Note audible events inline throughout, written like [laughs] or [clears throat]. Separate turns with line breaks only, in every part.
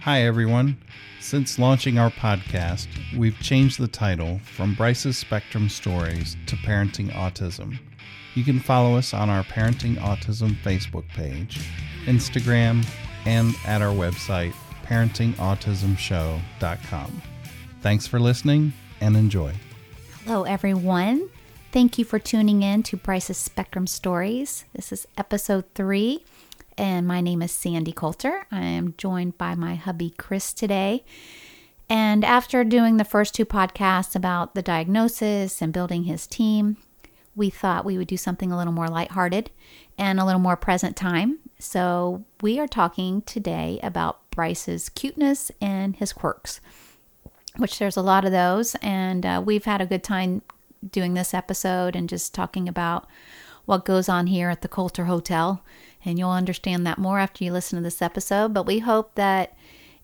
Hi, everyone. Since launching our podcast, we've changed the title from Bryce's Spectrum Stories to Parenting Autism. You can follow us on our Parenting Autism Facebook page, Instagram, and at our website, parentingautismshow.com. Thanks for listening and enjoy.
Hello, everyone. Thank you for tuning in to Bryce's Spectrum Stories. This is episode three, and my name is Sandy Coulter. I am joined by my hubby, Chris, today. And after doing the first two podcasts about the diagnosis and building his team, we thought we would do something a little more lighthearted and a little more present time. So we are talking today about Bryce's cuteness and his quirks, which there's a lot of those. And uh, we've had a good time doing this episode and just talking about what goes on here at the Coulter Hotel. And you'll understand that more after you listen to this episode. But we hope that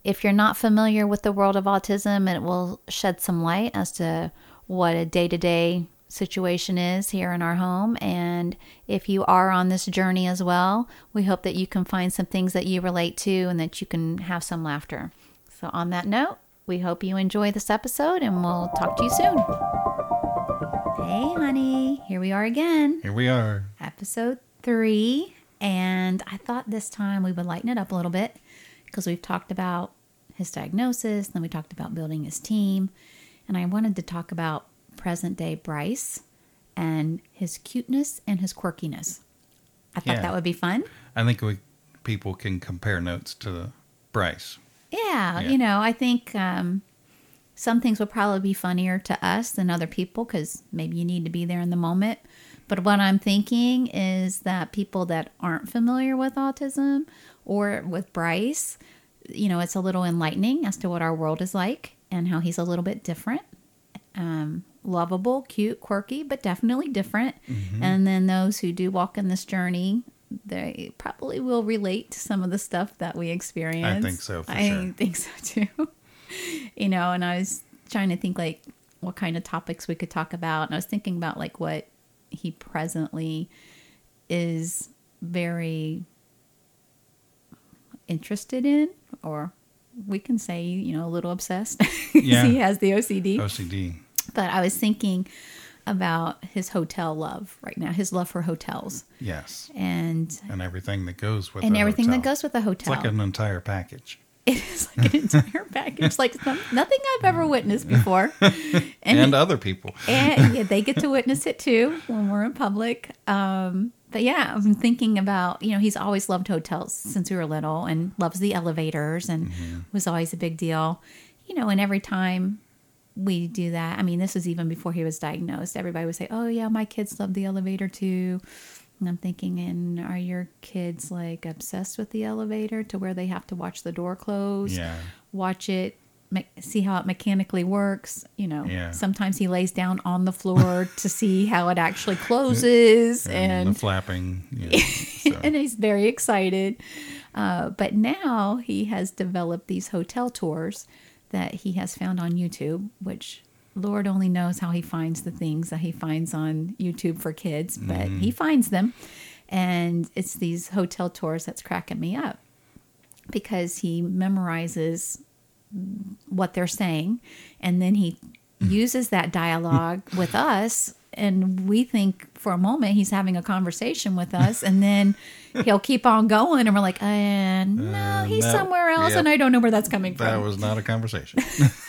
if you're not familiar with the world of autism, it will shed some light as to what a day to day situation is here in our home. And if you are on this journey as well, we hope that you can find some things that you relate to and that you can have some laughter. So, on that note, we hope you enjoy this episode and we'll talk to you soon. Hey, honey, here we are again.
Here we are.
Episode three. And I thought this time we would lighten it up a little bit because we've talked about his diagnosis, then we talked about building his team. And I wanted to talk about present day Bryce and his cuteness and his quirkiness. I thought
Yeah.
that would be fun.
I think we people can compare notes to Bryce.
Yeah,
Yeah.
you know, I think um, some things will probably be funnier to us than other people because maybe you need to be there in the moment. But what I'm thinking is that people that aren't familiar with autism or with Bryce, you know, it's a little enlightening as to what our world is like and how he's a little bit different. Um, lovable, cute, quirky, but definitely different. And then those who do walk in this journey, they probably will relate to some of the stuff that we experience.
I think so, for
I
sure.
think so [laughs] too. you know, and I was trying to think like what kind of topics we could talk about. And I was thinking about like what he presently is very interested in, or we can say, you know, a little obsessed [laughs]
Yeah.
he has the OCD.
OCD.
But I was thinking about his hotel love right now, his love for hotels
Yes.
and
And everything that goes with
and everything
hotel.
that goes with a
It's
hotel.
like an entire package.
It is like an entire [laughs] package, like some, nothing I've ever witnessed before.
And,
And,
other people.
and yeah, they get to [laughs] witness it too when we're in public. Um, but yeah, I'm thinking about you know he's always loved hotels since we were little and loves the elevators and was always a big deal. You know, and every time we do that, I mean, this was even before he was diagnosed. Everybody would say, "Oh yeah, my kids love the elevator too." And I'm thinking, and are your kids like obsessed with the elevator to where they have to watch the door close?
Yeah.
watch it, me- see how it mechanically works. You know,
Yeah.
sometimes he lays down on the floor [laughs] to see how it actually closes,
And,
and
the flapping. Know, [laughs] so.
and he's very excited. Uh, but now he has developed these hotel tours that he has found on YouTube, which Lord only knows how he finds the things that he finds on YouTube for kids, but he finds them. And it's these hotel tours that's cracking me up because he memorizes what they're saying and then he uses that dialogue [laughs] with us and we think for a moment he's having a conversation with us and then he'll keep on going and we're like uh, no
Uh,
he's
no.
somewhere else
Yep.
and i don't know where that's coming from that
was not a conversation. [laughs]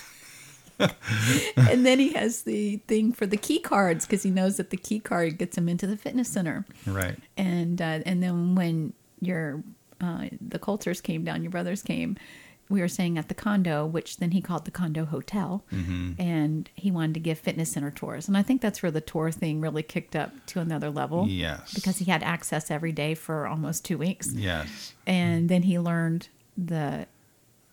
and then he has the thing for the key cards because he knows that the key card gets him into the fitness center
right.
and uh, and then when your uh, the Coulters came down, your brothers came. We were staying at the condo, which then he called the condo hotel, and he wanted to give fitness center tours. And I think that's where the tour thing really kicked up to another level
Yes.
because he had access every day for almost two weeks,
Yes.
and then he learned the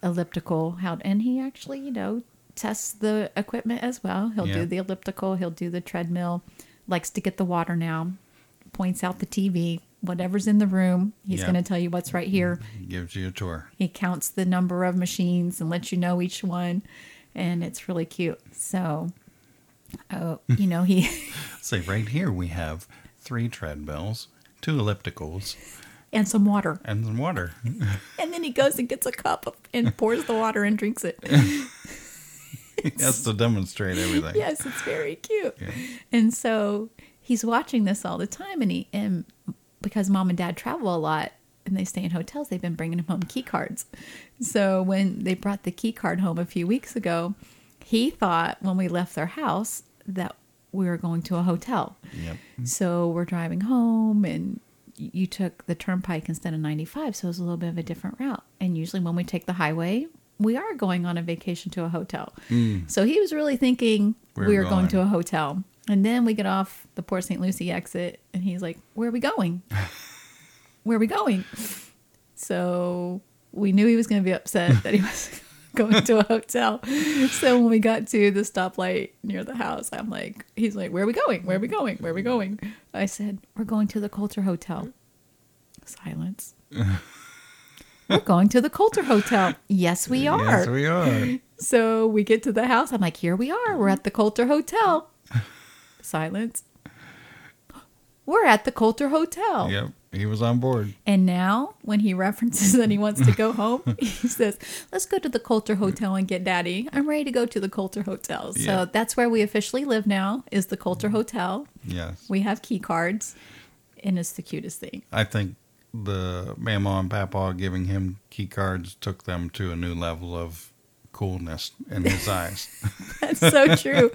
elliptical how, and he actually, you know, tests the equipment as well. He'll
Yeah.
do the elliptical, he'll do the treadmill, likes to get the water now, points out the TV, whatever's in the room, he's
Yeah.
going to tell you what's right here.
Gives you a tour.
He counts the number of machines and lets you know each one, and it's really cute. So, oh, [laughs] you know, he [laughs]
Say right here we have three treadmills, two ellipticals,
and some water.
And some water.
And then he goes and gets a cup of, and pours the water and drinks it. [laughs]
he has to demonstrate everything.
yes, it's very cute. And so he's watching this all the time, and he and because mom and dad travel a lot and they stay in hotels, they've been bringing him home key cards. So when they brought the key card home a few weeks ago, he thought when we left their house that we were going to a hotel.
Yep.
So we're driving home and you took the turnpike instead of 95, so it was a little bit of a different route. And usually when we take the highway, we are going on a vacation to a hotel. Hmm. So he was really thinking
We're
we were going
going.
to a hotel. And then we get off the Port St. Lucie exit and he's like, Where are we going? [laughs] Where are we going? So we knew he was going to be upset [laughs] that he was [laughs] going to a hotel. So when we got to the stoplight near the house, I'm like, he's like, Where are we going? Where are we going? Where are we going? I said, We're going to the Coulter Hotel. Silence. We're going to the Coulter Hotel. Yes, we are.
Yes, we are.
So we get to the house. I'm like, here we are. We're at the Coulter Hotel. [laughs] Silence. We're at the Coulter Hotel.
Yep. He was on board.
And now, when he references that he wants to go home, [laughs] he says, let's go to the Coulter Hotel and get daddy. I'm ready to go to the Coulter Hotel. So
Yeah.
that's where we officially live now, is the Coulter Hotel.
Yes.
We have key cards, and it's the cutest thing.
I think the Mama and Papa giving him key cards took them to a new level of coolness in his [laughs] eyes.
That's so [laughs] true.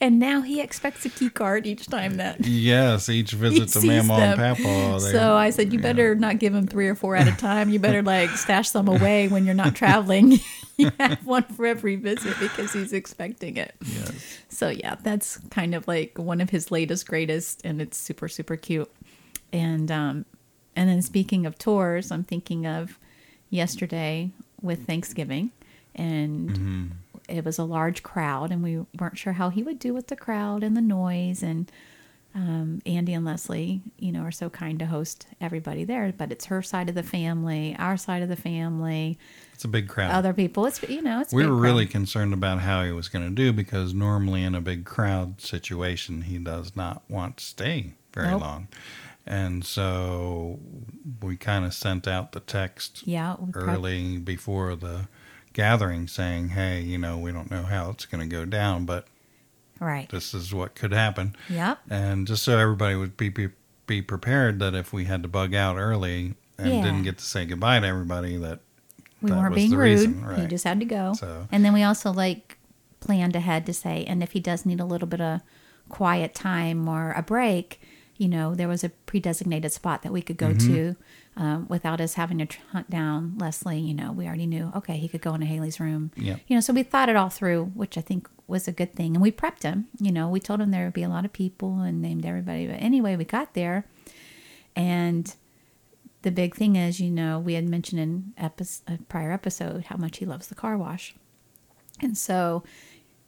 and now he expects a key card each time that
yes, each [laughs] visit to Mama and
them.
Papa.
So I said, you better not give him three or four at a time. You better like stash some away when you're not traveling. you have one for every visit because he's expecting it.
Yes.
So yeah, that's kind of like one of his latest greatest, and it's super super cute. And um, and then speaking of tours, I'm thinking of yesterday with Thanksgiving, and
Mm-hmm.
it was a large crowd, and we weren't sure how he would do with the crowd and the noise. And um, Andy and Leslie, you know, are so kind to host everybody there, but it's her side of the family, our side of the family,
It's a big crowd.
other people. It's you know, it's
we were
crowd.
really concerned about how he was going to do because normally in a big crowd situation, he does not want to stay very
Nope.
long. And so we kind of sent out the text
yeah we prob-
early before the gathering saying, hey, you know, we don't know how it's going to go down, but
right.
this is what could happen.
Yep.
And just so everybody would be, be, be prepared that if we had to bug out early and
Yeah.
didn't get to say goodbye to everybody, that
we
that
weren't
was
being
the
rude.
reason,
He
right.
just had to go.
So-
And then we also like planned ahead to say, and if he does need a little bit of quiet time or a break, you know, there was a pre-designated spot that we could go
Mm-hmm.
to um, without us having to hunt down Leslie. You know, we already knew, okay, he could go into Haley's room.
Yep.
You know, so we thought it all through, which I think was a good thing. And we prepped him. You know, we told him there would be a lot of people and named everybody. But anyway, we got there, and the big thing is, you know, we had mentioned in epi- a prior episode how much he loves the car wash. And so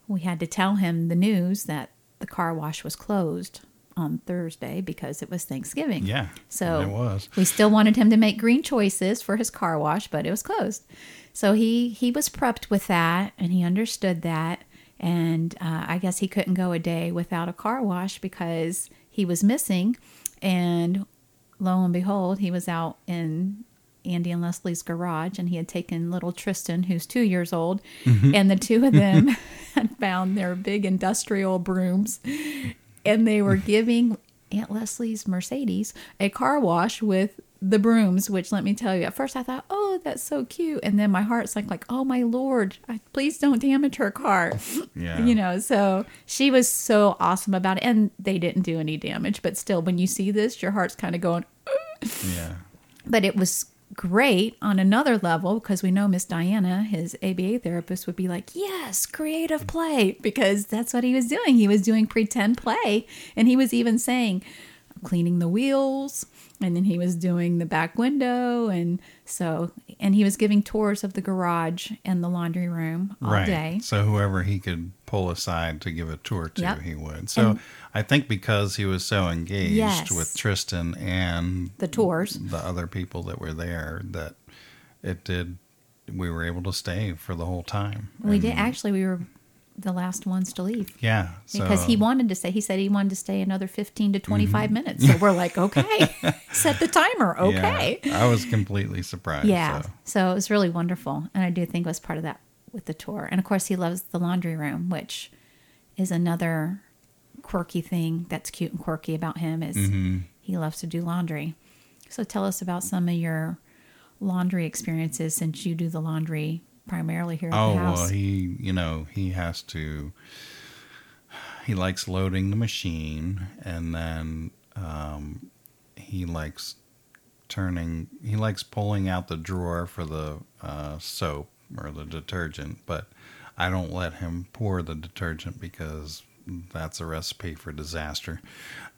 we had to tell him the news that the car wash was closed on Thursday because it was Thanksgiving.
Yeah,
So
it was.
we still wanted him to make green choices for his car wash, but it was closed. So he he was prepped with that, and he understood that. And uh, I guess he couldn't go a day without a car wash because he was missing. And lo and behold, he was out in Andy and Leslie's garage, and he had taken little Tristan, who's two years old, and the two of them [laughs] had found their big industrial brooms, and they were giving Aunt Leslie's Mercedes a car wash with the brooms. Which let me tell you, at first I thought, "Oh, that's so cute," and then my heart's like, "Like, oh my lord, I, please don't damage her car." [laughs]
Yeah.
you know. So she was so awesome about it, and they didn't do any damage. But still, when you see this, your heart's kind of going.
Yeah.
But it was great on another level because we know Miss Diana, his ABA therapist, would be like, yes, creative play, because that's what he was doing. He was doing pretend play. And he was even saying, cleaning the wheels. And then he was doing the back window. And so, and he was giving tours of the garage and the laundry room all
right.
day.
So whoever he could pull aside to give a tour to,
Yep.
he would. So
And-
I think because he was so engaged
Yes.
with Tristan and
The tours.
the other people that were there, that it did. We were able to stay for the whole time.
We
And-
did actually. We were the last ones to leave.
Yeah.
Because he wanted to stay. He said he wanted to stay another 15 to 25 minutes. So we're like, [laughs] okay, set the timer. Okay.
Yeah, I was completely surprised.
Yeah.
so.
So. it was really wonderful. And I do think it was part of that with the tour. And of course, he loves the laundry room, which is another quirky thing that's cute and quirky about him is
Mm-hmm.
he loves to do laundry. So tell us about some of your laundry experiences since you do the laundry primarily here at
Oh well, he you know he has to. He likes loading the machine, and then um, he likes turning. He likes pulling out the drawer for the uh, soap or the detergent, but I don't let him pour the detergent because that's a recipe for disaster.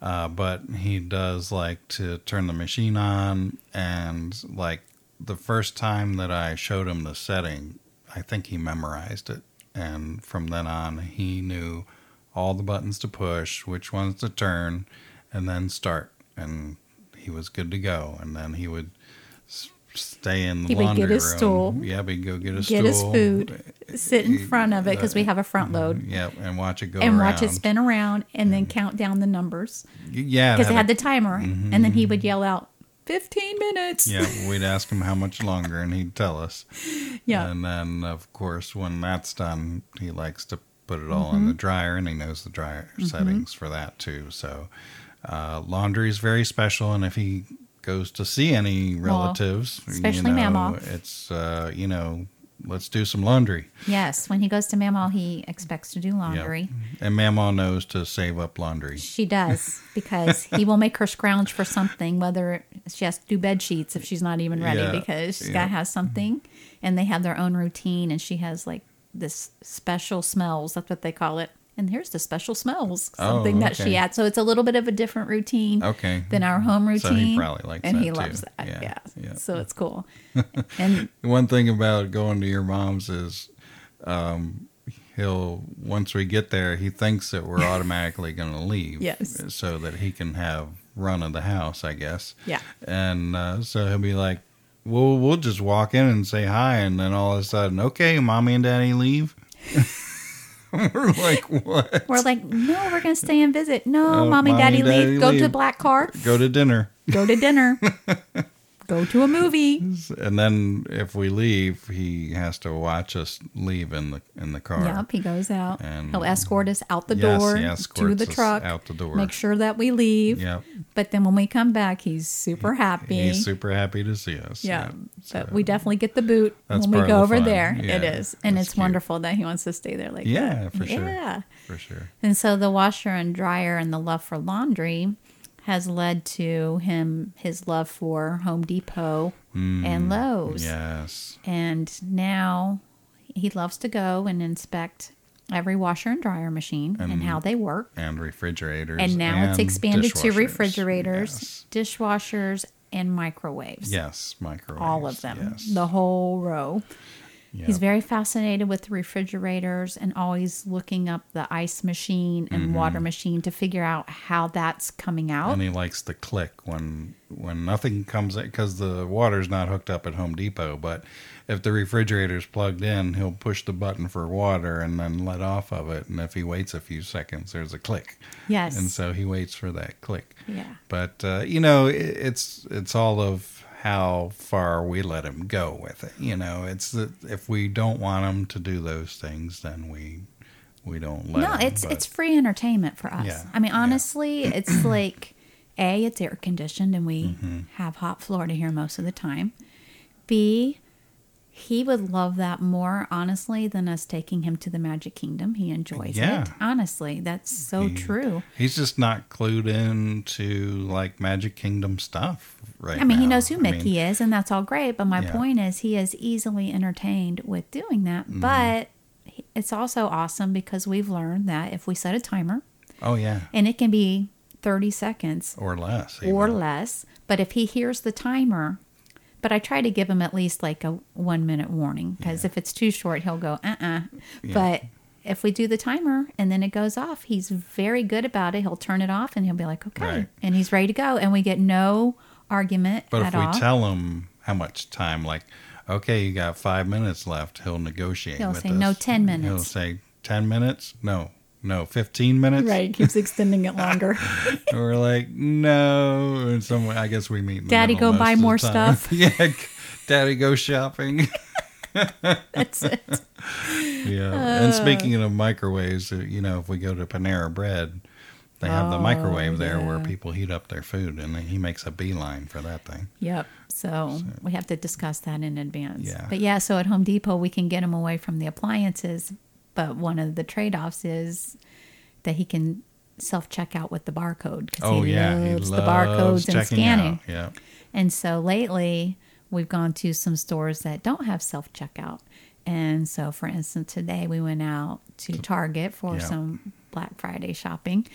Uh, but he does like to turn the machine on, and like the first time that I showed him the setting, I think he memorized it. And from then on, he knew all the buttons to push, which ones to turn, and then start. And he was good to go. And then he would stay in the
He would get his
room.
stool,
Yep, he'd go get his
get his food, sit in front of it because we have a front load. Mm-hmm.
Yep, and watch it go
And
around.
watch it spin around and then mm-hmm. count down the numbers
Yeah,
because it had
a-
the timer. And then he mm-hmm. would yell out, 15 minutes.
Yeah, we'd ask him how much longer, and he'd tell us.
Yeah.
And then, of course, when that's done, he likes to put it all in
Mm-hmm.
the dryer, and he knows the dryer settings for that too. So, uh, laundry is very special, and if he goes to see any relatives,
especially
you know,
Mama.
it's uh, you know, let's do some laundry.
Yes, when he goes to Mamaw, he expects to do laundry.
And Mama knows to save up laundry.
She does [laughs] because he will make her scrounge for something, whether she has to do bed sheets if she's not even ready
Yeah,
because she's
yeah.
got to have something, mm-hmm. and they have their own routine, and she has like this special smells. That's what they call it. And here's the special smells,
Oh,
something that she
okay.
adds. So it's a little bit of a different routine
Okay.
than our home routine.
So he probably likes
and
that
he
too.
loves that.
Yeah,
Yeah,
yeah.
So it's cool. [laughs] and
One thing about going to your mom's is um, he'll once we get there, he thinks that we're [laughs] automatically going to leave.
Yes.
So that he can have run of the house, I guess.
Yeah.
And uh, so he'll be like, "Well, we'll just walk in and say hi," and then all of a sudden, okay, mommy and daddy leave. [laughs] [laughs] we're like, what?
we're like, no, we're gonna stay and visit. No,
Oh,
mommy,
mommy,
daddy,
daddy,
leave. Go to
leave.
Black Car.
Go to dinner.
Go to dinner. [laughs] Go to a movie.
And then if we leave, he has to watch us leave in the in the car.
Yep, he goes out.
And-
He'll escort us out the
Yes,
door to the truck.
out the door.
Make sure that we leave.
Yep.
But then when we come back, he's super happy.
He's super happy to see us.
yeah.
So,
but we definitely get the boot when we go
the
over
fun.
there.
Yeah,
it is. And it's
cute.
wonderful that he wants to stay there like
Yeah,
that.
for sure.
Yeah.
for sure.
And so the washer and dryer and the love for laundry has led to him his love for Home Depot and Lowe's.
Mm, Yes.
And now he loves to go and inspect every washer and dryer machine and, how they work.
And refrigerators.
And now it's expanded to refrigerators, dishwashers, and microwaves.
Yes. yes microwaves.
All of them.
Yes.
The whole row.
Yep.
He's very fascinated with the refrigerators and always looking up the ice machine and
Mm-hmm.
water machine to figure out how that's coming out.
and he likes the click when when nothing comes in because the water's not hooked up at Home Depot. But if the refrigerator's plugged in, he'll push the button for water and then let off of it. And if he waits a few seconds, there's a click.
yes.
And so he waits for that click.
yeah.
But uh, you know, it, it's it's all of how far we let him go with it. You know, it's that if we don't want him to do those things, then we we don't let
no,
him.
it's
but-
it's free entertainment for us.
Yeah,
I mean,
yeah.
honestly, it's [clears throat] like a it's air conditioned and we
Mm-hmm.
have hot Florida here most of the time. B he would love that more honestly than us taking him to the Magic Kingdom. He enjoys
Yeah.
it. Honestly, that's so
He-
true.
He's just not clued into like Magic Kingdom stuff right
I mean, he knows who
I
Mickey
mean,
is, and that's all great. But my
Yeah.
point is, he is easily entertained with doing that.
Mm-hmm.
But it's also awesome because we've learned that if we set a timer,
Oh yeah,
and it can be 30 seconds
or less.
or less, but if he hears the timer, but I try to give him at least like a one minute warning because if it's too short, he'll go, uh uh But if we do the timer and then it goes off, he's very good about it. He'll turn it off and he'll be like, okay.
Right.
And he's ready to go. And we get no argument
But
at
if we
all.
tell him how much time, like, okay, you got five minutes left, he'll negotiate.
He'll
with
say,
us.
"No, 10 minutes.
He'll say 10 minutes? No, no, 15 minutes?
Right. Keeps extending it longer. [laughs]
We're like, no. And some, way. I guess we meet. In
Daddy,
middle
go
most
buy
of
more
time.
stuff. [laughs]
yeah. Daddy, go shopping. [laughs]
That's it.
Yeah.
Uh.
and speaking of microwaves, uh, you know, if we go to Panera Bread, they have the
Oh,
microwave there where people heat up their food, and he makes a beeline for that thing.
Yep. So, we have to discuss that in advance.
Yeah.
But yeah, so at Home Depot, we can get him away from the appliances. But one of the trade offs is that he can self check out with the barcode because
Oh
he
yeah,
loves
he
the barcodes and scanning.
out. Yeah.
And so lately, we've gone to some stores that don't have self checkout. And so, for instance, today we went out to Target for
Yeah.
some Black Friday shopping,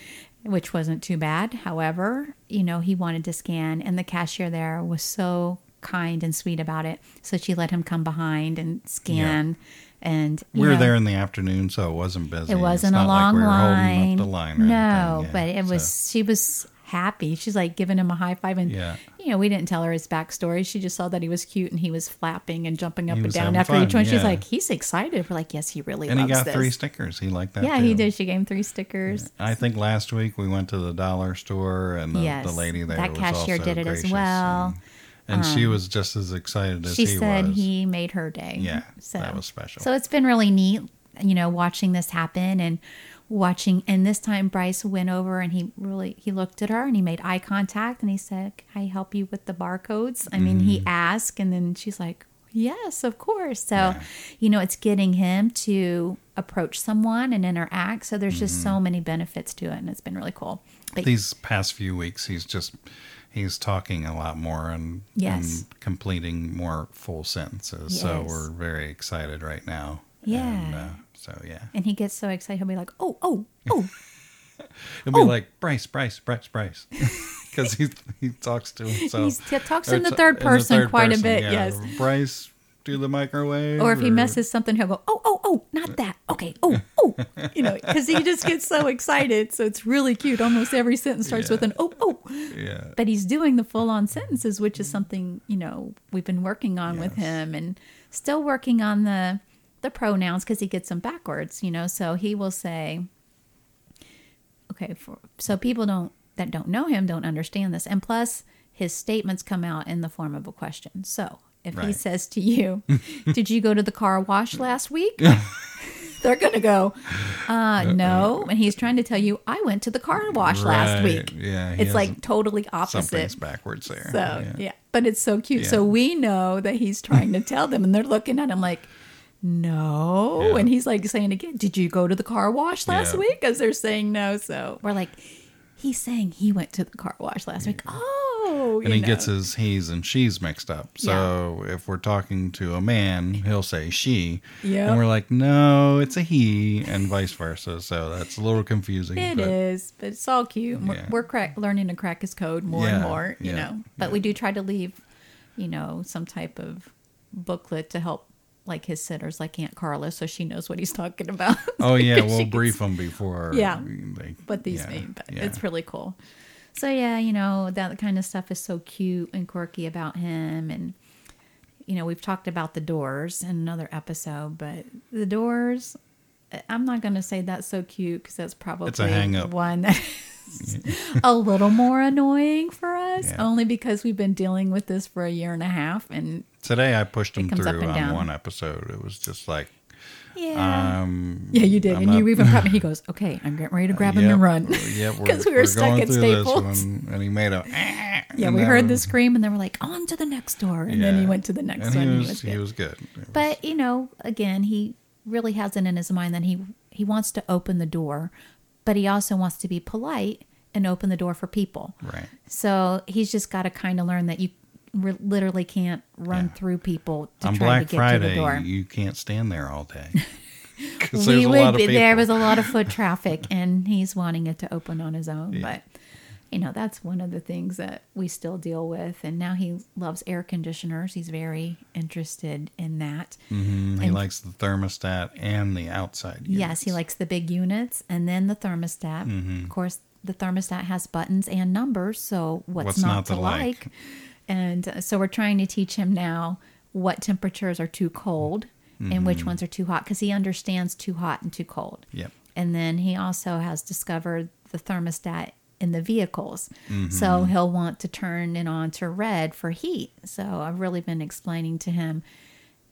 which wasn't too bad. However, you know, he wanted to scan, and the cashier there was so kind and sweet about it. So she let him come behind and scan. And
We were
know,
there in the afternoon, so it wasn't busy.
it wasn't
not
a
like
long
we were
line.
Line
no,
anything.
but it was.
so-
She was happy. She's like giving him a high five, and
Yeah.
you know, we didn't tell her his backstory. She just saw that he was cute and he was flapping and jumping up
He
and down after
fun,
each one. She's like, he's excited. We're like, yes, he really
and he got
this.
three stickers. He liked that.
yeah, he did. She gave him three stickers.
I think last week we went to the dollar store, and the,
Yes,
the lady there
that cashier did it as well. Um,
And, and she was just as excited as
She
he
said
was.
he made her day.
Yeah,
so
that was special.
So it's been really neat, you know, watching this happen and watching. And this time, Bryce went over and he really he looked at her and he made eye contact and he said, "Can I help you with the barcodes?" I mean,
Mm-hmm.
he asked, and then she's like, "Yes, of course." So,
Yeah.
you know, it's getting him to approach someone and interact. So there's just
Mm-hmm.
so many benefits to it, and it's been really cool. But
These past few weeks, he's just he's talking a lot more and,
Yes.
and completing more full sentences. So we're very excited right now.
Yeah.
And, uh, so yeah,
and he gets so excited, he'll be like, "Oh, oh, oh." [laughs]
he'll be
Oh.
like Bryce, Bryce, Bryce, Bryce, [laughs] because he he talks to himself.
He's- he talks in the third person quite a bit,
yeah.
yes.
Bryce, do the microwave.
Or if he messes something, he'll go, oh, oh, oh, not uh, that. Okay, oh, oh. You know, because he just gets so excited. So it's really cute. Almost every sentence starts with an oh, oh.
Yeah.
But he's doing the full on sentences, which is something, you know, we've been working on with him and still working on the the pronouns because he gets them backwards, you know. So he will say, okay, for, so people don't that don't know him don't understand this. And plus, his statements come out in the form of a question. So if he says to you, [laughs] "Did you go to the car wash last week?" [laughs] [laughs] They're gonna go, uh, "No," and he's trying to tell you, "I went to the car wash last week."
Yeah,
it's like totally
Something's
opposite.
backwards there.
So yeah. but it's so cute.
Yeah.
So we know that he's trying to tell them, and they're looking at him like, "No,"
Yeah.
and he's like saying again, "Did you go to the car wash last
Yeah.
week?" Because they're saying no. So we're like, "He's saying he went to the car wash last week." Oh,
and he
know.
gets his he's and she's mixed up. So if we're talking to a man, he'll say she.
Yep.
And we're like, no, it's a he, and vice versa. So that's a little confusing.
It
but
is, but it's all cute. We're, we're crack, learning to crack his code more and more, you
yeah,
know. But we do try to leave, you know, some type of booklet to help, like his sitters, like Aunt Carla, so she knows what he's talking about. [laughs]
Oh yeah, we'll
gets-
brief them before.
Yeah. What these
yeah,
mean, but
yeah.
it's really cool. So yeah, you know that kind of stuff is so cute and quirky about him, and you know we've talked about the doors in another episode, but the doors. I'm not going to say that's so cute because that's probably
It's a hang-up.
one that is [laughs] a little more annoying for us,
Yeah.
only because we've been dealing with this for a year and a half, and
Today I pushed him through on
down.
one episode. It was just like,
yeah,
um,
yeah, you did,
I'm
and you even prepped me. [laughs] He goes, "Okay, I'm getting ready to grab him
Yep,
and run."
Yeah, [laughs]
Because we were stuck
going
at Staples.
and he made a. [laughs]
Yeah, we heard the scream, and then we're like, "On to the next door," and then he went to the next
and
one.
He
and
was,
he was good.
he was good. Was-
But you know, again, he really has it in his mind that he he wants to open the door, but he also wants to be polite and open the door for people.
right.
So he's just got to kind of learn that you re- literally can't run
Yeah.
through people to
on
try
Black
to get
Friday,
to the door.
you can't stand there all day. [laughs]
we
there's a
would
lot of
be, there was a lot of foot traffic, and he's wanting it to open on his own.
Yeah.
But you know, that's one of the things that we still deal with. And now he loves air conditioners. He's very interested in that.
Mhm, He
and-
likes the thermostat and the outside.
Yes, he likes the big units and then the thermostat.
Mm-hmm.
Of course, the thermostat has buttons and numbers, so what's,
What's
not,
not
to like?
like?
And uh, so we're trying to teach him now what temperatures are too cold and which ones are too hot because he understands too hot and too cold.
Yep.
And then he also has discovered the thermostat in the vehicles.
Mm-hmm.
So he'll want to turn it on to red for heat. So I've really been explaining to him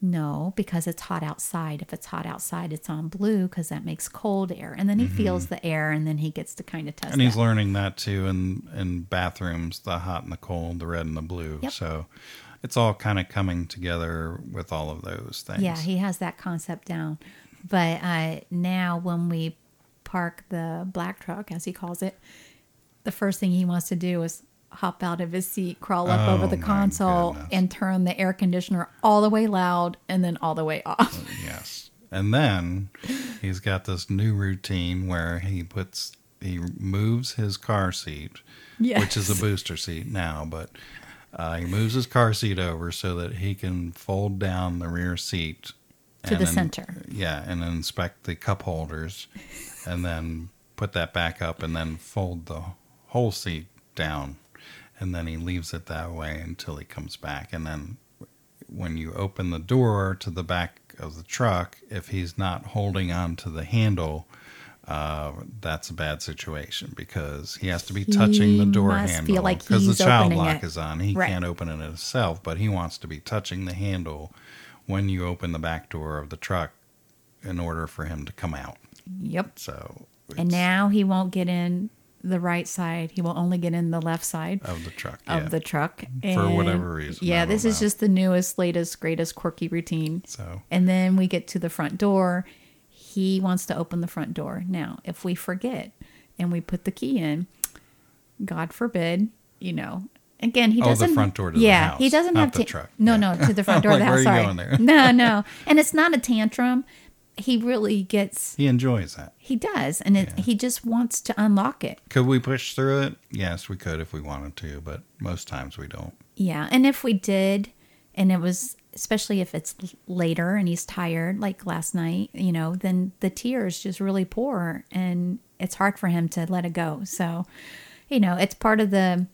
no, because it's hot outside. If it's hot outside, it's on blue because that makes cold air. And then he feels the air and then he gets to kind of test
Mm-hmm. And he's
that.
learning that too in in bathrooms, the hot and the cold, the red and the blue.
Yep.
So it's all kind of coming together with all of those things.
Yeah, he has that concept down. But uh, now when we park the black truck, as he calls it, the first thing he wants to do is hop out of his seat, crawl up
Oh,
over the console,
goodness.
and turn the air conditioner all the way loud and then all the way off.
Yes. And then he's got this new routine where he puts he moves his car seat, yes. which is a booster seat now, but uh, he moves his car seat over so that he can fold down the rear seat
To the
and
center.
Yeah, and inspect the cup holders, and then put that back up, and then fold the whole seat down, and then he leaves it that way until he comes back, and then when you open the door to the back of the truck, if he's not holding on to the handle, uh, that's a bad situation because he has to be touching the door handle
feel like
because the child lock
it.
is on. He
Right.
can't open it himself, but he wants to be touching the handle when you open the back door of the truck in order for him to come out.
Yep.
So
And now he won't get in the right side. He will only get in the left side
of the truck
of
yeah.
the truck.
For whatever reason,
Yeah, this is just the newest, latest, greatest quirky routine.
So
And then we get to the front door. He wants to open the front door. Now, if we forget and we put the key in, God forbid, you know. Again, he doesn't.
Oh, the front door to the
yeah,
house,
he doesn't have
the
to.
truck.
No,
Yeah.
no, to the [laughs] front door of the house.
where are you
Sorry.
going there? [laughs]
No, no, and it's not a tantrum. He really gets.
he enjoys that.
He does, and it, he just wants to unlock it.
Could we push through it? Yes, we could if we wanted to, but most times we don't.
Yeah, and if we did, and it was especially if it's later and he's tired, like last night, you know, then the tears just really pour, and it's hard for him to let it go. So, you know, it's part of the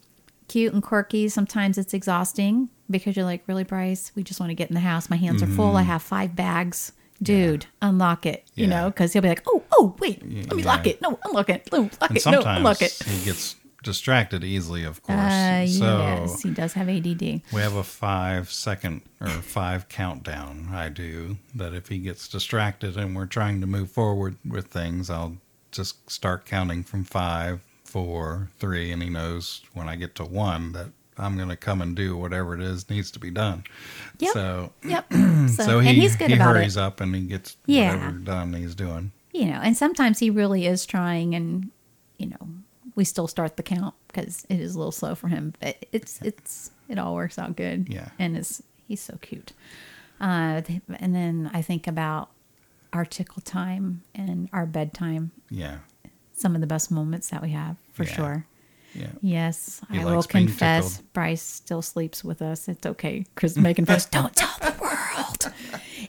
cute and quirky. Sometimes it's exhausting because you're like, really, Bryce, we just want to get in the house. My hands are full. I mm-hmm. have five bags. Dude, unlock it. You.
Yeah.
know, because he'll be like, "Oh, oh, wait, let me lock it. No, unlock it. No, lock
And
it. No, unlock it."
he gets distracted easily, of course.
Uh,
so
yes, he does have ADD.
we have a five second or five countdown. I do that if he gets distracted and we're trying to move forward with things, I'll just start counting from five, four, three, and he knows when I get to one that I'm going to come and do whatever it is needs to be done.
Yep.
So,
Yep. [clears throat] So,
so he,
and he's good
he
about
hurries
it.
up and he gets
Yeah.
whatever done he's doing.
You know, and sometimes he really is trying, and you know, we still start the count because it is a little slow for him. But it's it's it all works out good.
Yeah.
and it's he's so cute. Uh, and then I think about our tickle time and our bedtime.
Yeah.
Some of the best moments that we have for
Yeah.
sure.
Yeah.
Yes,
He
I will confess.
tickled.
Bryce still sleeps with us. It's okay. Chris making face. Don't tell the world.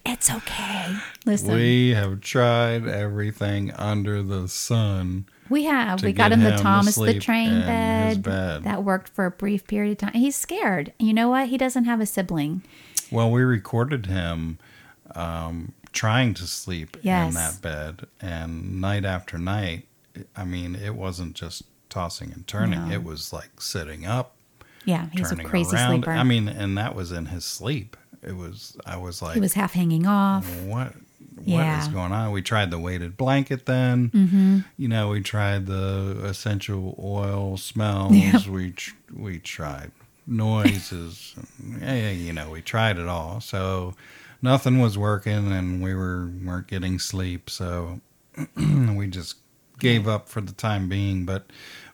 It's okay. Listen, we,
have tried everything under the sun.
We
have.
We got him the Thomas the Train bed.
bed.
That worked for a brief period of time. He's scared. You know what? He doesn't have a sibling.
Well, we recorded him um, trying to sleep
Yes.
in that bed, and night after night, I mean, it wasn't just tossing and turning;
No.
it was like sitting up,
Yeah, he's a crazy
around.
sleeper.
I mean, and that was in his sleep. It was. I was like,
he was half hanging off.
what? What is
Yeah.
going on? We tried the weighted blanket. Then, mm-hmm. you know, we tried the essential oil smells. [laughs] We tr- we tried noises. [laughs] yeah, you know, we tried it all. So nothing was working, and we were weren't getting sleep. So [clears throat] we just gave up for the time being. But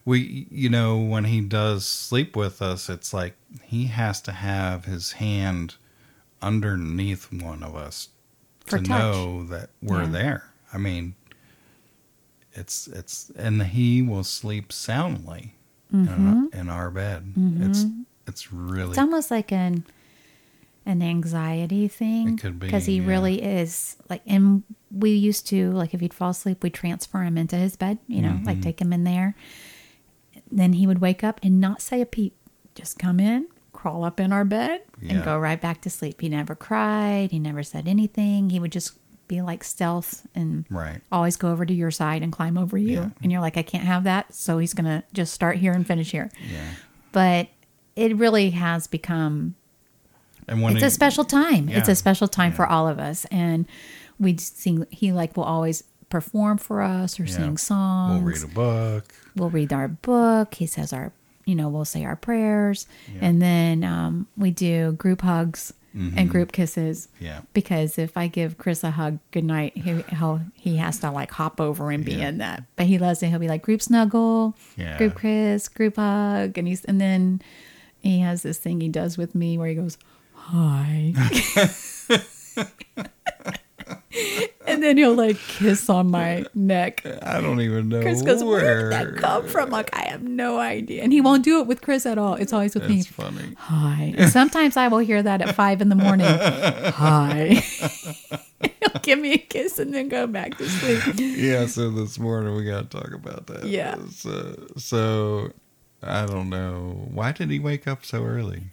we, you know, when he does sleep with us, it's like he has to have his hand underneath one of us
For
to
touch.
know that we're
Yeah.
there. I mean, it's it's and he will sleep soundly in, our, mm-hmm. in our bed. Mm-hmm. It's it's really
It's almost like an an anxiety thing.
It could be,
because he
yeah.
really is like. And we used to like if he'd fall asleep, we transfer him into his bed. You know,
Mm-hmm.
like take him in there. Then he would wake up and not say a peep. Just come in, crawl up in our bed
Yeah.
and go right back to sleep. He never cried. He never said anything. He would just be like stealth and
Right.
always go over to your side and climb over you.
Yeah.
And you're like, I can't have that. So he's going to just start here and finish here.
Yeah.
But it really has become
And when
it's
he-
a special time. It's a special time for all of us. And we sing, he like will always perform for us or
Yeah.
sing songs.
we'll read a book.
We'll read our book. He says our, you know, we'll say our prayers. And then um, we do group hugs and group kisses.
Mm-hmm. Yeah.
Because if I give Chris a hug goodnight, he he'll, he has to like hop over and be
Yeah.
in that. But he loves it. He'll be like group snuggle,
Yeah.
group kiss, group hug, and he's and then he has this thing he does with me where he goes, "Hi," and then he'll like kiss on my neck.
I don't even know
Chris goes,
where.
"Where did that come from?" Like I have no idea, and he won't do it with Chris at all. It's always with me.
Funny.
Hi. And sometimes I will hear that at five in the morning. Hi. [laughs] He'll give me a kiss and then go back to sleep.
Yeah, so this morning we got to talk about that.
Yeah.
So, so I don't know. Why did he wake up so early?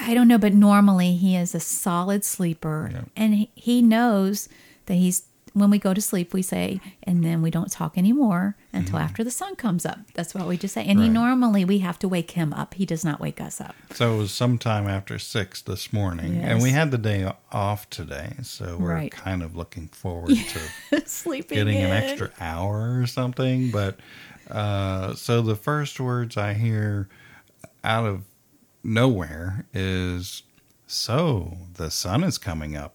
I don't know, but normally he is a solid sleeper,
Yeah.
and he, he knows that he's. When we go to sleep, we say, and then we don't talk anymore until after the sun comes up. That's what we just say. And he
Mm-hmm.
Normally we have to wake him up. He does not wake us up.
So it was sometime after six this morning, and we had the day off today, so we're
Right.
kind of looking forward [laughs] to
Sleeping
getting an extra hour or something. But uh, so the first words I hear out of nowhere is, "So the sun is coming up."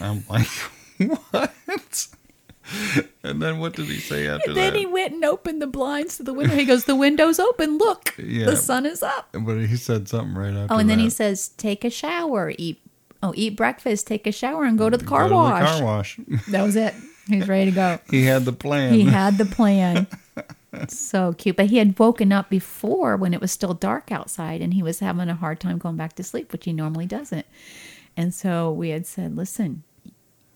I'm like, [laughs] "What?" And then what did he say after
And then
that?
he went and opened the blinds to the window. He goes, "The window's open. Look,
Yeah.
the sun is up."
but he said something right after.
Oh, and then he says, "Take a shower, eat oh, eat breakfast, take a shower, and go to the
Go
car
the
wash."
car wash.
That was it. He's ready to go. [laughs]
he had the plan.
He had the plan. [laughs] so cute, but he had woken up before when it was still dark outside, and he was having a hard time going back to sleep, which he normally doesn't. And so we had said, "Listen."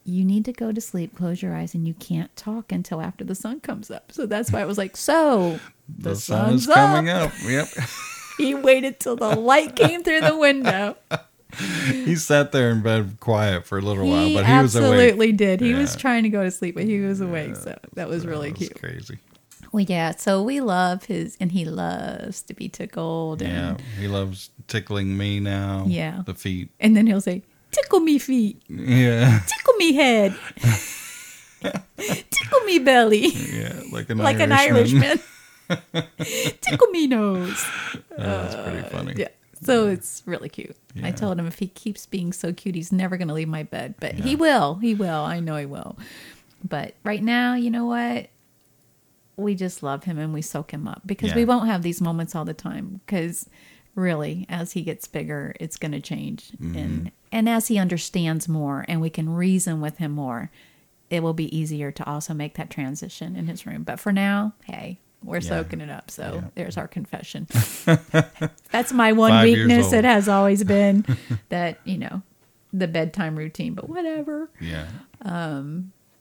You need to go to sleep, close your eyes, and you can't talk until after the sun comes up. So that's why I was like, so
the,
the,
sun is
sun's
coming
up.
up. Yep. [laughs] [laughs]
He waited till the light came through the window.
he sat there in bed quiet for a little while, but he was awake.
absolutely did. He was trying to go to sleep, but he was awake. So that was really
That was
cute.
crazy.
Well, yeah. So we love his, and he loves to be tickled.
Yeah,
And,
he loves tickling me now.
Yeah.
the feet.
and then he'll say, "Tickle me feet,
Yeah, [laughs]
tickle me head, tickle me belly,
yeah, like an
like an
Irishman.
Irishman, [laughs] tickle me nose."
Oh, that's pretty uh, funny.
Yeah. So it's really cute. I told him if he keeps being so cute, he's never going to leave my bed. But he will. He will. I know he will. But right now, you know what? We just love him and we soak him up because we won't have these moments all the time. Because really, as he gets bigger, it's going to change.
Mm-hmm.
And and as he understands more and we can reason with him more, it will be easier to also make that transition in his room. But for now, hey, we're
Yeah.
soaking it up. So
Yeah.
there's our confession. [laughs] That's my one
Five
weakness. It has always been [laughs] that, you know, the bedtime routine, but whatever.
Yeah,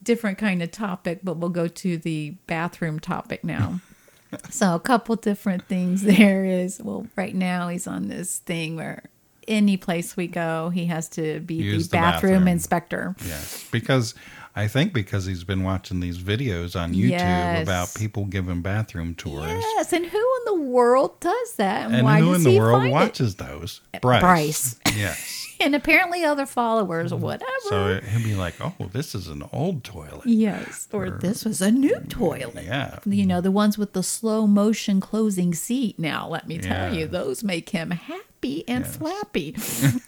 Different kind of topic, but we'll go to the bathroom topic now. [laughs] so a couple different things there is, well, right now he's on this thing where any place we go, he has to be the
the
bathroom,
bathroom.
inspector.
yes. Because I think because he's been watching these videos on YouTube
Yes.
about people giving bathroom tours.
Yes, and who in the world does that? And,
And
why
who in the
he
world
find it?
watches those? Bryce.
Bryce.
Yes. [laughs]
And apparently other followers, mm-hmm. whatever.
So he'll be like, "Oh, this is an old toilet."
Yes, or this was a new toilet.
Yeah.
You know, the ones with the slow motion closing seat. Now, let me tell
Yeah.
you, those make him happy and
Yes.
flappy.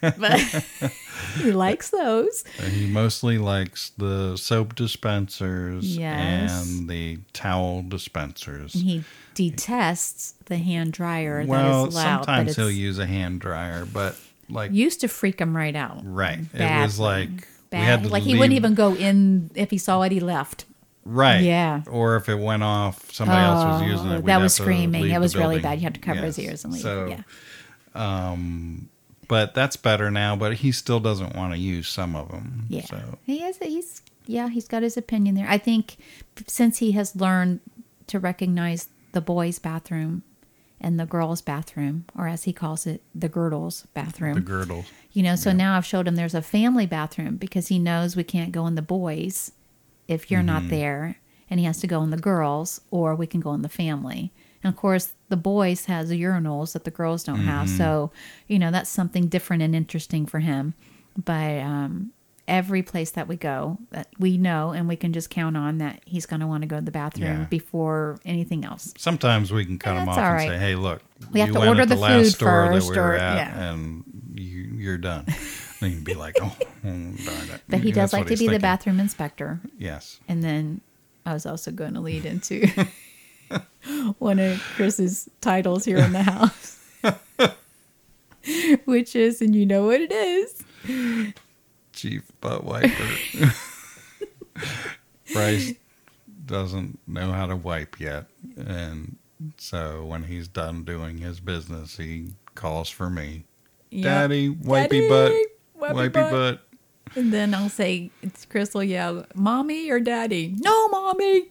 [laughs] but [laughs] he likes those.
He mostly likes the soap dispensers
Yes.
and the towel dispensers.
He detests the hand dryer
well,
that is loud.
sometimes he'll use a hand dryer, but like
used to freak him right out.
right, it
Bad.
was like we
Bad.
had to
like he wouldn't even go in if he saw it. He left.
right.
Yeah.
or if it went off, somebody else was using
Oh,
it. we'd
that was screaming.
It
was really bad. You had to cover his ears and leave.
So,
yeah.
Um, but that's better now. But he still doesn't want to use some of them.
Yeah,
So
he has. He's yeah. He's got his opinion there. I think since he has learned to recognize the boys' bathroom in the girls' bathroom, or as he calls it, the girdles bathroom.
The girdles.
You know, so now I've showed him there's a family bathroom because he knows we can't go in the boys if you're not there, and he has to go in the girls, or we can go in the family. And of course, the boys has urinals that the girls don't have, so you know that's something different and interesting for him. But um, every place that we go, that we know and we can just count on that he's going to want to go to the bathroom
Yeah.
before anything else.
Sometimes we can cut them
That's
off and
right.
say, "Hey, look,
We have to order the
last
food first,
we
or-
at,
yeah.
and you, you're done." then you can be like, oh, [laughs] "Oh, darn it!"
But he
That's
does like to be the bathroom inspector.
Yes.
And then I was also going to lead into [laughs] one of Chris's titles here in the house, [laughs] which is, and you know what it is.
Chief butt wiper. [laughs] Bryce doesn't know how to wipe yet, and so when he's done doing his business, he calls for me.
Yep.
Daddy, wipey
Daddy,
butt,
wipey
wipey
butt."
butt.
And then I'll say, it's Crystal yell, Mommy or Daddy? No, Mommy,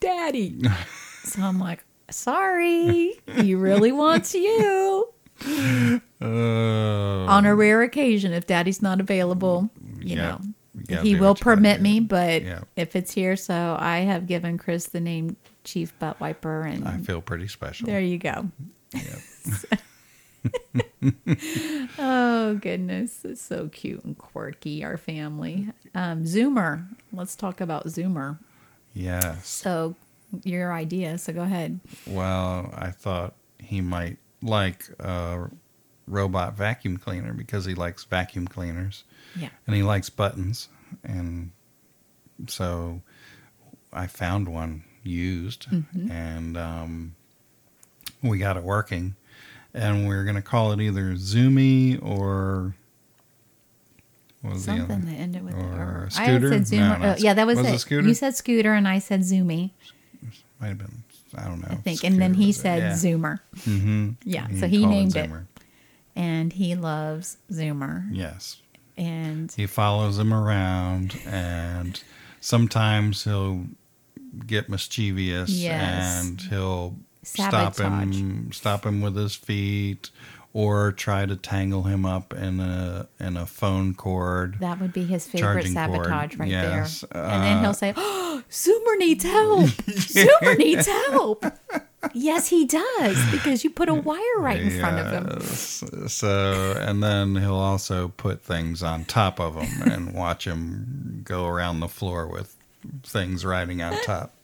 Daddy. [laughs] so I'm like, Sorry, he really wants you.
Uh, [laughs]
On a rare occasion, if Daddy's not available, you
Yeah.
know,
gotta
he will
what you gotta
permit me, but
Yeah.
if it's here, so I have given Chris the name Chief Butt Wiper, and
I feel pretty special.
there you go.
Yeah. [laughs]
Oh goodness, it's so cute and quirky. Our family, um, Zoomer. Let's talk about Zoomer.
Yes.
So, your idea. So go ahead.
Well, I thought he might like a robot vacuum cleaner because he likes vacuum cleaners
Yeah.
and he likes buttons. And so I found one used
Mm-hmm.
and um, we got it working. And we're going to call it either Zoomy or. What was the other?
Something that ended with
Or
I had
scooter?
said
No,
Zoomer. oh, yeah, that was,
was it
it. You said scooter, and I said Zoomy.
Might have been, I don't know.
I think, and then he said
yeah.
Zoomer,
Mm-hmm.
Yeah, so he named it.
Zoomer.
And he loves Zoomer,
Yes.
and
He follows him around, and sometimes he'll get mischievous,
Yes.
and he'll stop him, stop him with his feet, or try to tangle him up in a in a phone cord.
that would be his favorite
Charging cord,
sabotage right
yes.
there. and then
Uh,
he'll say, oh, [gasps] "Zoomer needs help. [laughs] Zoomer needs help." [laughs] yes, he does because you put a wire right in front of him.
So, and then he'll also put things on top of him and watch him go around the floor with things riding on top.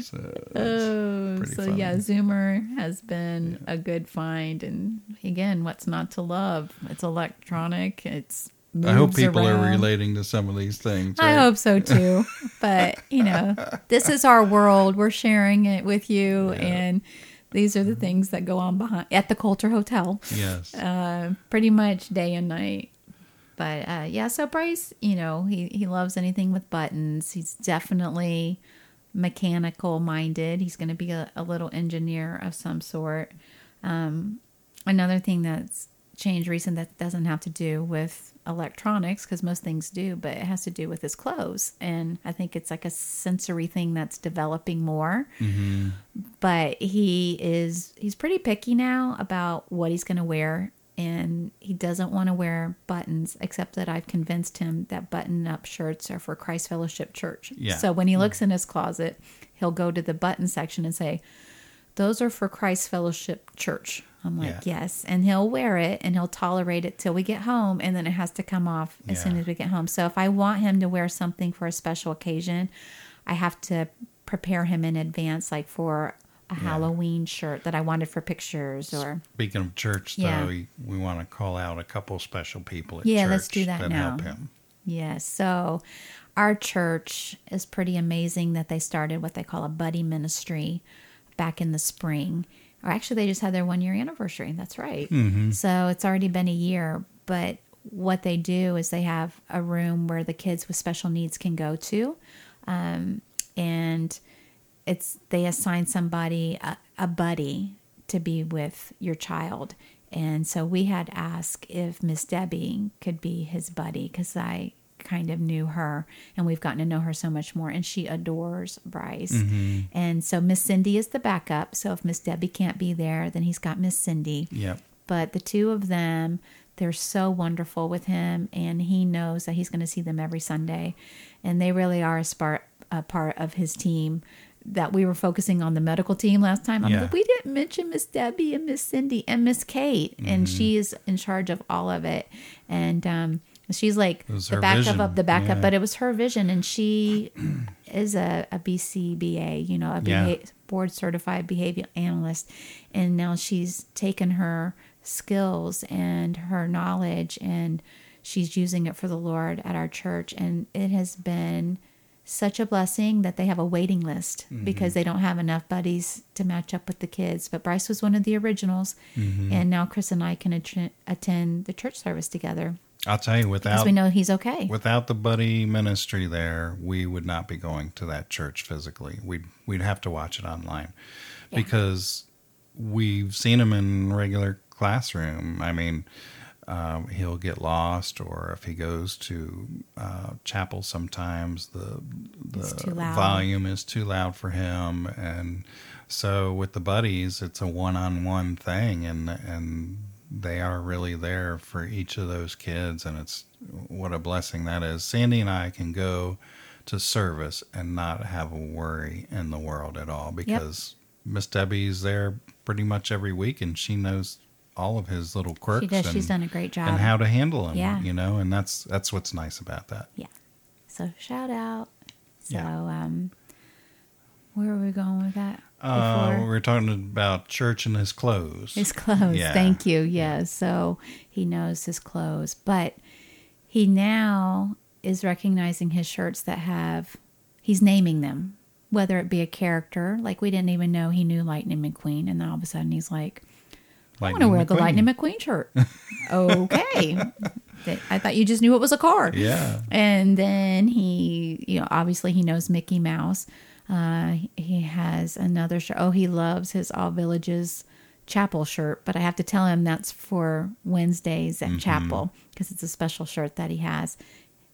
So,
Oh, so yeah. Zoomer has been a good find, and again, what's not to love? It's electronic. It's
I hope people are relating to some of these things.
I hope so too. but you know, [laughs] this is our world. We're sharing it with you, and these are the things that go on behind at the Coulter Hotel,
Yes.
uh, pretty much day and night. But uh, yeah, so Bryce, you know, he he loves anything with buttons. He's definitely mechanical minded. He's going to be a, a little engineer of some sort. Um, another thing that's changed recent that doesn't have to do with electronics because most things do, but it has to do with his clothes. And I think it's like a sensory thing that's developing more. Mm-hmm. But he is he's pretty picky now about what he's going to wear and he doesn't want to wear buttons except that I've convinced him that button up shirts are for Christ Fellowship Church.
Yeah.
So when he mm-hmm. looks in his closet, he'll go to the button section and say, "Those are for Christ Fellowship Church." I'm like,
Yeah.
"Yes." And he'll wear it and he'll tolerate it till we get home and then it has to come off as soon as we get home. So if I want him to wear something for a special occasion, I have to prepare him in advance like for a Halloween shirt that I wanted for pictures or
Speaking of church,
Yeah.
though, we, we want to call out a couple special people at
Yeah,
church
let's do that now.
help him.
Yes. So our church is pretty amazing that they started what they call a buddy ministry back in the spring. Or actually, they just had their one year anniversary. That's right. So it's already been a year. But what they do is they have a room where the kids with special needs can go to. Um, and it's they assign somebody a, a buddy to be with your child and so we had asked if miss debbie could be his buddy because i kind of knew her, and we've gotten to know her so much more. And she adores Bryce.
Mm-hmm.
And so Miss Cindy is the backup. So if Miss Debbie can't be there, then he's got Miss Cindy.
Yep.
But the two of them, they're so wonderful with him, and he knows that he's going to see them every Sunday, and they really are a, spar- a part of his team. That we were focusing on the medical team last time. I'm
Yeah.
like, we didn't mention Miss Debbie and Miss Cindy and Miss Kate,
Mm-hmm.
and she is in charge of all of it. And um, she's like the backup
vision.
of the backup,
Yeah.
but it was her vision, and she [clears throat] is a, a BCBA, you know, a
Yeah.
beha- board certified behavioral analyst, and now she's taken her skills and her knowledge and she's using it for the Lord at our church, and it has been such a blessing that they have a waiting list because they don't have enough buddies to match up with the kids. But Bryce was one of the originals, and now Chris and I can att- attend the church service together
I'll tell you, without because
we know he's okay.
without the buddy ministry there, we would not be going to that church physically. We'd we'd have to watch it online
Yeah.
because we've seen him in regular classroom. I mean, um, he'll get lost, or if he goes to uh, chapel, sometimes the the volume is too loud for him, and so with the buddies, it's a one-on-one thing, and and they are really there for each of those kids, and it's what a blessing that is. Sandy and I can go to service and not have a worry in the world at all because Miss Debbie's there pretty much every week, and she knows all of his little quirks.
She does.
And,
She's done a great job.
and how to handle them.
Yeah.
you know, and that's that's what's nice about that.
Yeah. So shout out. So
Yeah.
um where are we going with that?
Uh, we we're talking about church and his clothes.
his clothes.
Yeah.
Thank you. Yeah. So he knows his clothes. But he now is recognizing his shirts that have he's naming them. Whether it be a character, like we didn't even know he knew Lightning McQueen, and then all of a sudden he's like, I want to wear the Lightning McQueen shirt. [laughs] okay. I thought you just knew it was a car.
Yeah.
And then he, you know, obviously he knows Mickey Mouse. Uh, he has another shirt. Oh, he loves his All Villages chapel shirt, but I have to tell him that's for Wednesdays
Mm-hmm.
at chapel because it's a special shirt that he has.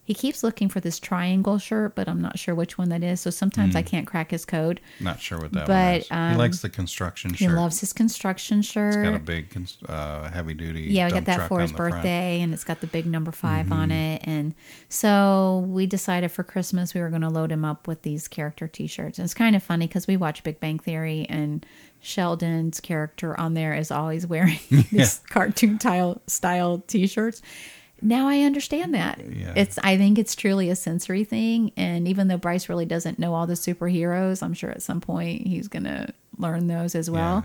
He keeps looking for this triangle shirt, but I'm not sure which one that is. So sometimes
Mm.
I can't crack his code.
Not sure what that
But,
one is.
um,
he likes the construction
He
shirt.
He loves his construction shirt.
It's got a big, uh, heavy duty.
Yeah, we got that for his
the front.
birthday, and it's got the big number 5 on it. And so we decided for Christmas we were going to load him up with these character T-shirts. And it's kind of funny because we watch Big Bang Theory, and Sheldon's character on there is always wearing [laughs] [laughs] this cartoon tile style T-shirts. Now I understand that.
Yeah.
It's I think it's truly a sensory thing, and even though Bryce really doesn't know all the superheroes, I'm sure at some point he's gonna learn those as well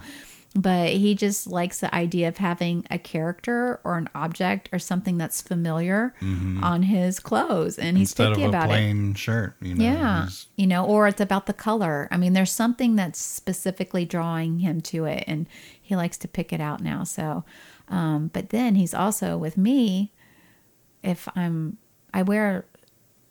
but he just likes the idea of having a character or an object or something that's familiar on his clothes and he's
Instead
picky
of a
about it
plain shirt, you know.
yeah you know or it's about the color i mean there's something that's specifically drawing him to it and he likes to pick it out now so um, but then he's also with me if i'm i wear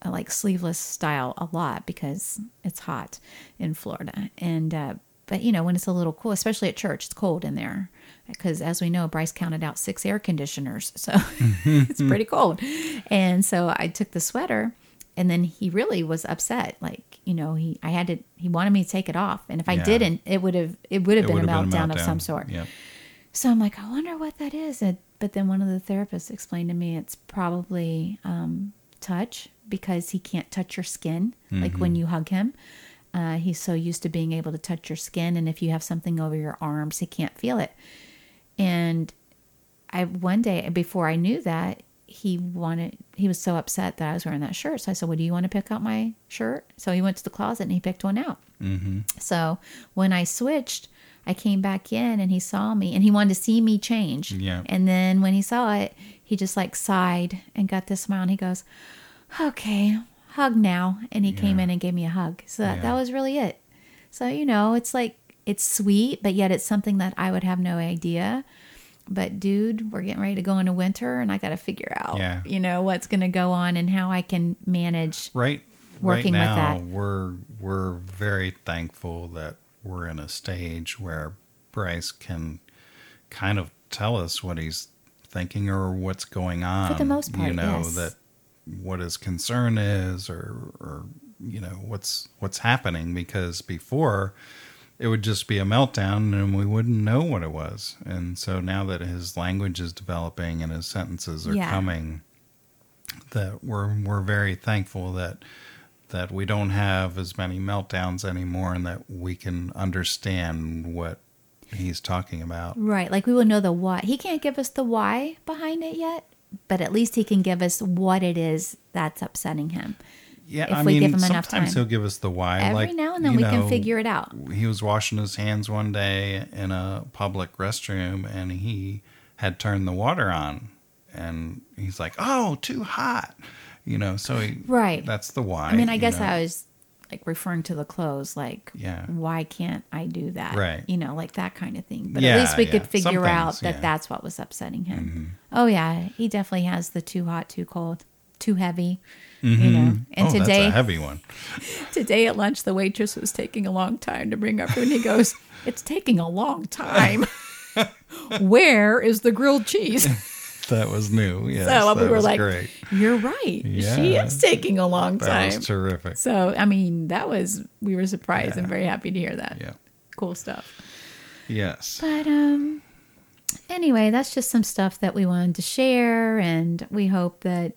a like sleeveless style a lot because it's hot in florida. And uh, but you know when it's a little cool especially at church it's cold in there. Because as we know bryce counted out six air conditioners so [laughs] it's pretty cold. And so i took the sweater and then he really was upset. Like you know he i had to he wanted me to take it off. And if i
Yeah.
didn't it would have it would have
it
been, a meltdown, of some sort.
Yep.
so I'm like, I wonder what that is. And, but then one of the therapists explained to me it's probably um, touch because he can't touch your skin. Like when you hug him, uh, he's so used to being able to touch your skin. And if you have something over your arms, he can't feel it. And I one day before I knew that he wanted he was so upset that I was wearing that shirt. So I said, "Well, do you want to pick out my shirt?" So he went to the closet and he picked one out.
Mm-hmm.
So when I switched, I came back in and he saw me and he wanted to see me change.
Yeah.
And then when he saw it, he just like sighed and got this smile and he goes, Okay, hug now. And he came in and gave me a hug. So that,
Yeah.
that was really it. So, you know, it's like, it's sweet, but yet it's something that I would have no idea. But dude, we're getting ready to go into winter and I got to figure out,
Yeah.
you know, what's going to go on and how I can manage.
Right.
Working with
right now,
that.
we're we're very thankful that we're in a stage where Bryce can kind of tell us what he's thinking or what's going on.
For the most part,
you know
yes.
that what his concern is or or you know what's what's happening because before it would just be a meltdown and we wouldn't know what it was. And so now that his language is developing and his sentences are
Yeah.
coming, that we're we're very thankful that that we don't have as many meltdowns anymore and that we can understand what he's talking about.
Right. Like we will know the why. He can't give us the why behind it yet, but at least he can give us what it is that's upsetting him.
Yeah,
If
I
we
mean,
give him enough
sometimes
time.
he'll give us the why.
Every
like,
now and then we can figure it out.
He was washing his hands one day in a public restroom, and he had turned the water on, and he's like, "Oh, too hot," you know. So he,
Right.
That's the why.
I mean, I guess
know.
I was like referring to the clothes, like,
Yeah.
why can't I do that?
Right.
You know, like that kind of thing. But
Yeah,
at least we could figure out that
yeah. Mm-hmm.
that's what was upsetting him. Oh, yeah. He definitely has the too hot, too cold, too heavy. You know, and
oh,
today,
that's a heavy one. [laughs]
today at lunch, the waitress was taking a long time to bring our food. And he goes, It's taking a long time. [laughs] [laughs] Where is the grilled cheese?
That was new. Yes,
so
that
we were
was
like,
great.
You're right. She is taking a long
That
time.
was terrific.
So, I mean, that was, we were surprised and very happy to hear that.
Yeah.
Cool stuff.
Yes.
But, um, anyway, that's just some stuff that we wanted to share. And we hope that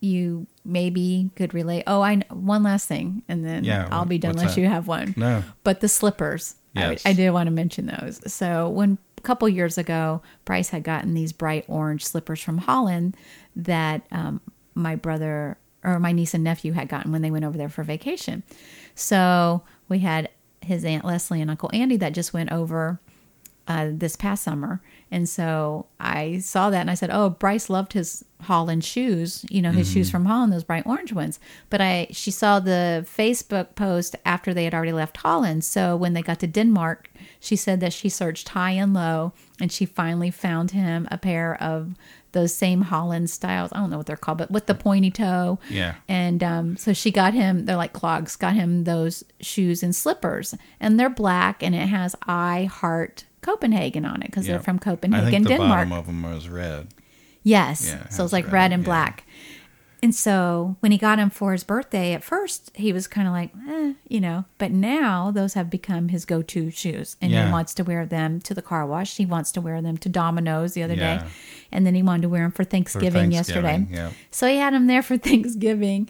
you maybe could relate. Oh, I, one last thing, and then
Yeah,
I'll be done unless
that?
you have one.
No.
But the slippers. I-
Yes.
I, did want to mention those. So when couple years ago, Bryce had gotten these bright orange slippers from Holland that um, my brother or my niece and nephew had gotten when they went over there for vacation. So we had his aunt Leslie and Uncle Andy that just went over uh, this past summer. And so I saw that and I said, "Oh, Bryce loved his Holland shoes. You know, his shoes from Holland, those bright orange ones." But I she saw the Facebook post after they had already left Holland. So when they got to Denmark, she said that she searched high and low and she finally found him a pair of those same Holland styles. I don't know what they're called, but with the pointy toe.
Yeah.
And um, so she got him, they're like clogs, got him those shoes and slippers. And they're black and it has I Heart Copenhagen on it because they're
Yep.
from
I
Copenhagen,
think the
Denmark.
bottom of them was red.
Yes.
Yeah,
so it's
has
like
red,
red and
yeah.
black. And so when he got him for his birthday, at first he was kind of like, eh, you know, but now those have become his go to shoes. And
Yeah.
he wants to wear them to the car wash. He wants to wear them to Domino's the other
Yeah.
day. And then he wanted to wear them for
For
Thanksgiving, yesterday.
Yeah.
So he had them there for [laughs] Thanksgiving.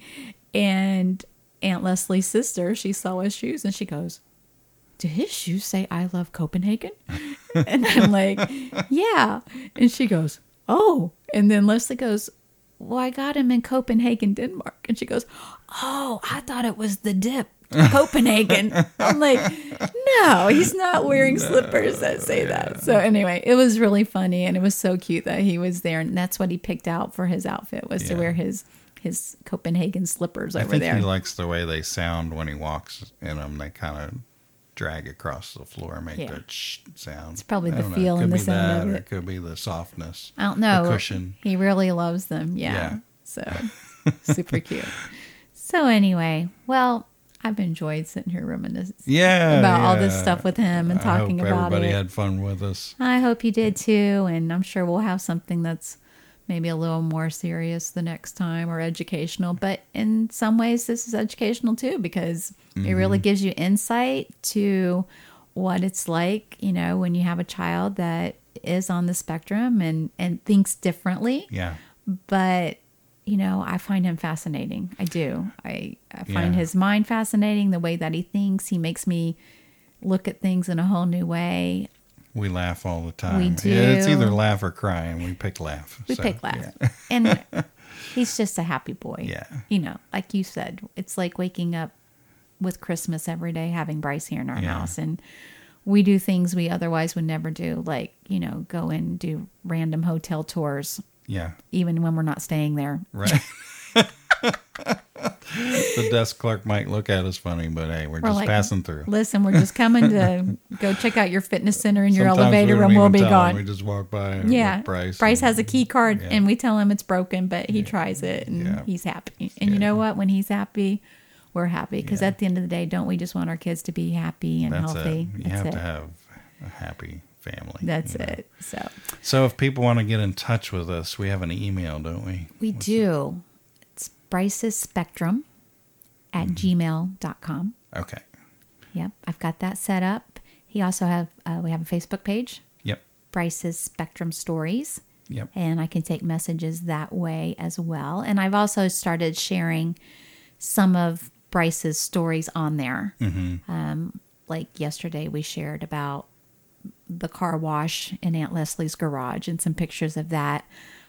And Aunt Leslie's sister, she saw his shoes and she goes, Do his shoes say I love Copenhagen? [laughs] and I'm like, Yeah. And she goes, Oh. And then Leslie goes, Well, I got him in Copenhagen, Denmark. And she goes, Oh, I thought it was the dip. Copenhagen. [laughs] I'm like, no, he's not wearing slippers that say that. So anyway, it was really funny and it was so cute that he was there and that's what he picked out for his outfit was to wear his his Copenhagen slippers
I
over
think
there.
he likes the way they sound when he walks in them. They kind of drag across the floor, make
Yeah.
that shh sound. It's
probably the feel and the sound
that,
of it.
it could be the softness.
I don't know.
The cushion.
He really loves them. Yeah.
Yeah.
So [laughs] super cute. So anyway, well, I've enjoyed sitting here reminiscing
Yeah,
about all this stuff with him and talking about
everybody
it.
Everybody had fun with us.
I hope you did too, and I'm sure we'll have something that's maybe a little more serious the next time or educational. But in some ways, this is educational too because it really mm-hmm. gives you insight to what it's like, you know, when you have a child that is on the spectrum and and thinks differently.
Yeah,
but you know i find him fascinating. I do. I, I find
Yeah.
his mind fascinating the way that he thinks. He makes me look at things in a whole new way
we laugh all the time.
We
Yeah, it's either laugh or cry, and we pick laugh.
we
so,
pick laugh
yeah. [laughs]
and he's just a happy boy
Yeah.
you know like you said it's like waking up with christmas every day having bryce here in our
Yeah.
house and we do things we otherwise would never do like you know go and do random hotel tours
Yeah,
even when we're not staying there
right. [laughs] [laughs] the desk clerk might look at us funny, but hey, we're,
We're
just
like,
passing through.
Listen, we're just coming to [laughs] go check out your fitness center and your
Sometimes
elevator,
don't
and we'll be gone.
them. We just walk by.
yeah,
Bryce.
Bryce
and-
has a key card,
Yeah.
and we tell him it's broken, but he tries it, and
Yeah.
he's happy. And you know what? When he's happy, we're happy because
Yeah.
at the end of the day, don't we just want our kids to be happy and
That's
healthy?
it. You
That's
have
it.
to have a happy family.
That's
you know.
it. So
So if people want to get in touch with us, we have an email, don't we?
we do. It's Bryce's Spectrum at gmail.com.
Okay.
Yep, I've got that set up. He also have uh, we have a Facebook page,
Yep.
Bryce's Spectrum Stories,
Yep.
and I can take messages that way as well. And I've also started sharing some of Bryce's stories on there. Um, like yesterday, we shared about the car wash in Aunt Leslie's garage and some pictures of that.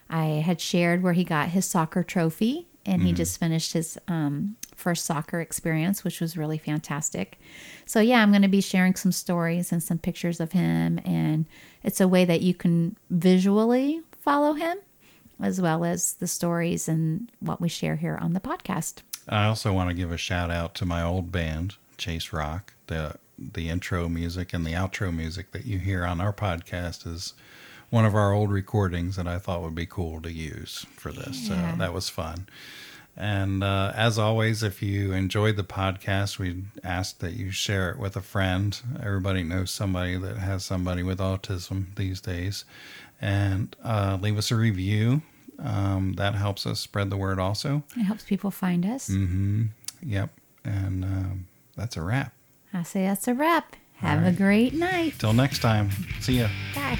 I had shared where he got his soccer trophy and he just finished his um, first soccer experience, which was really fantastic. So, yeah, I'm going to be sharing some stories and some pictures of him. And it's a way that you can visually follow him as well as the stories and what we share here on the podcast.
I also want to give a shout out to my old band, Chase Rock. The the intro music and the outro music that you hear on our podcast is one of our old recordings that I thought would be cool to use for this.
Yeah.
So that was fun. And uh, as always, if you enjoyed the podcast, we ask that you share it with a friend. Everybody knows somebody that has somebody with autism these days. And uh, leave us a review. Um, that helps us spread the word also.
It helps people find us.
Mm-hmm. Yep. And um, that's a wrap.
I say that's a wrap. Have
All
a great night.
Till next time. See ya.
Bye.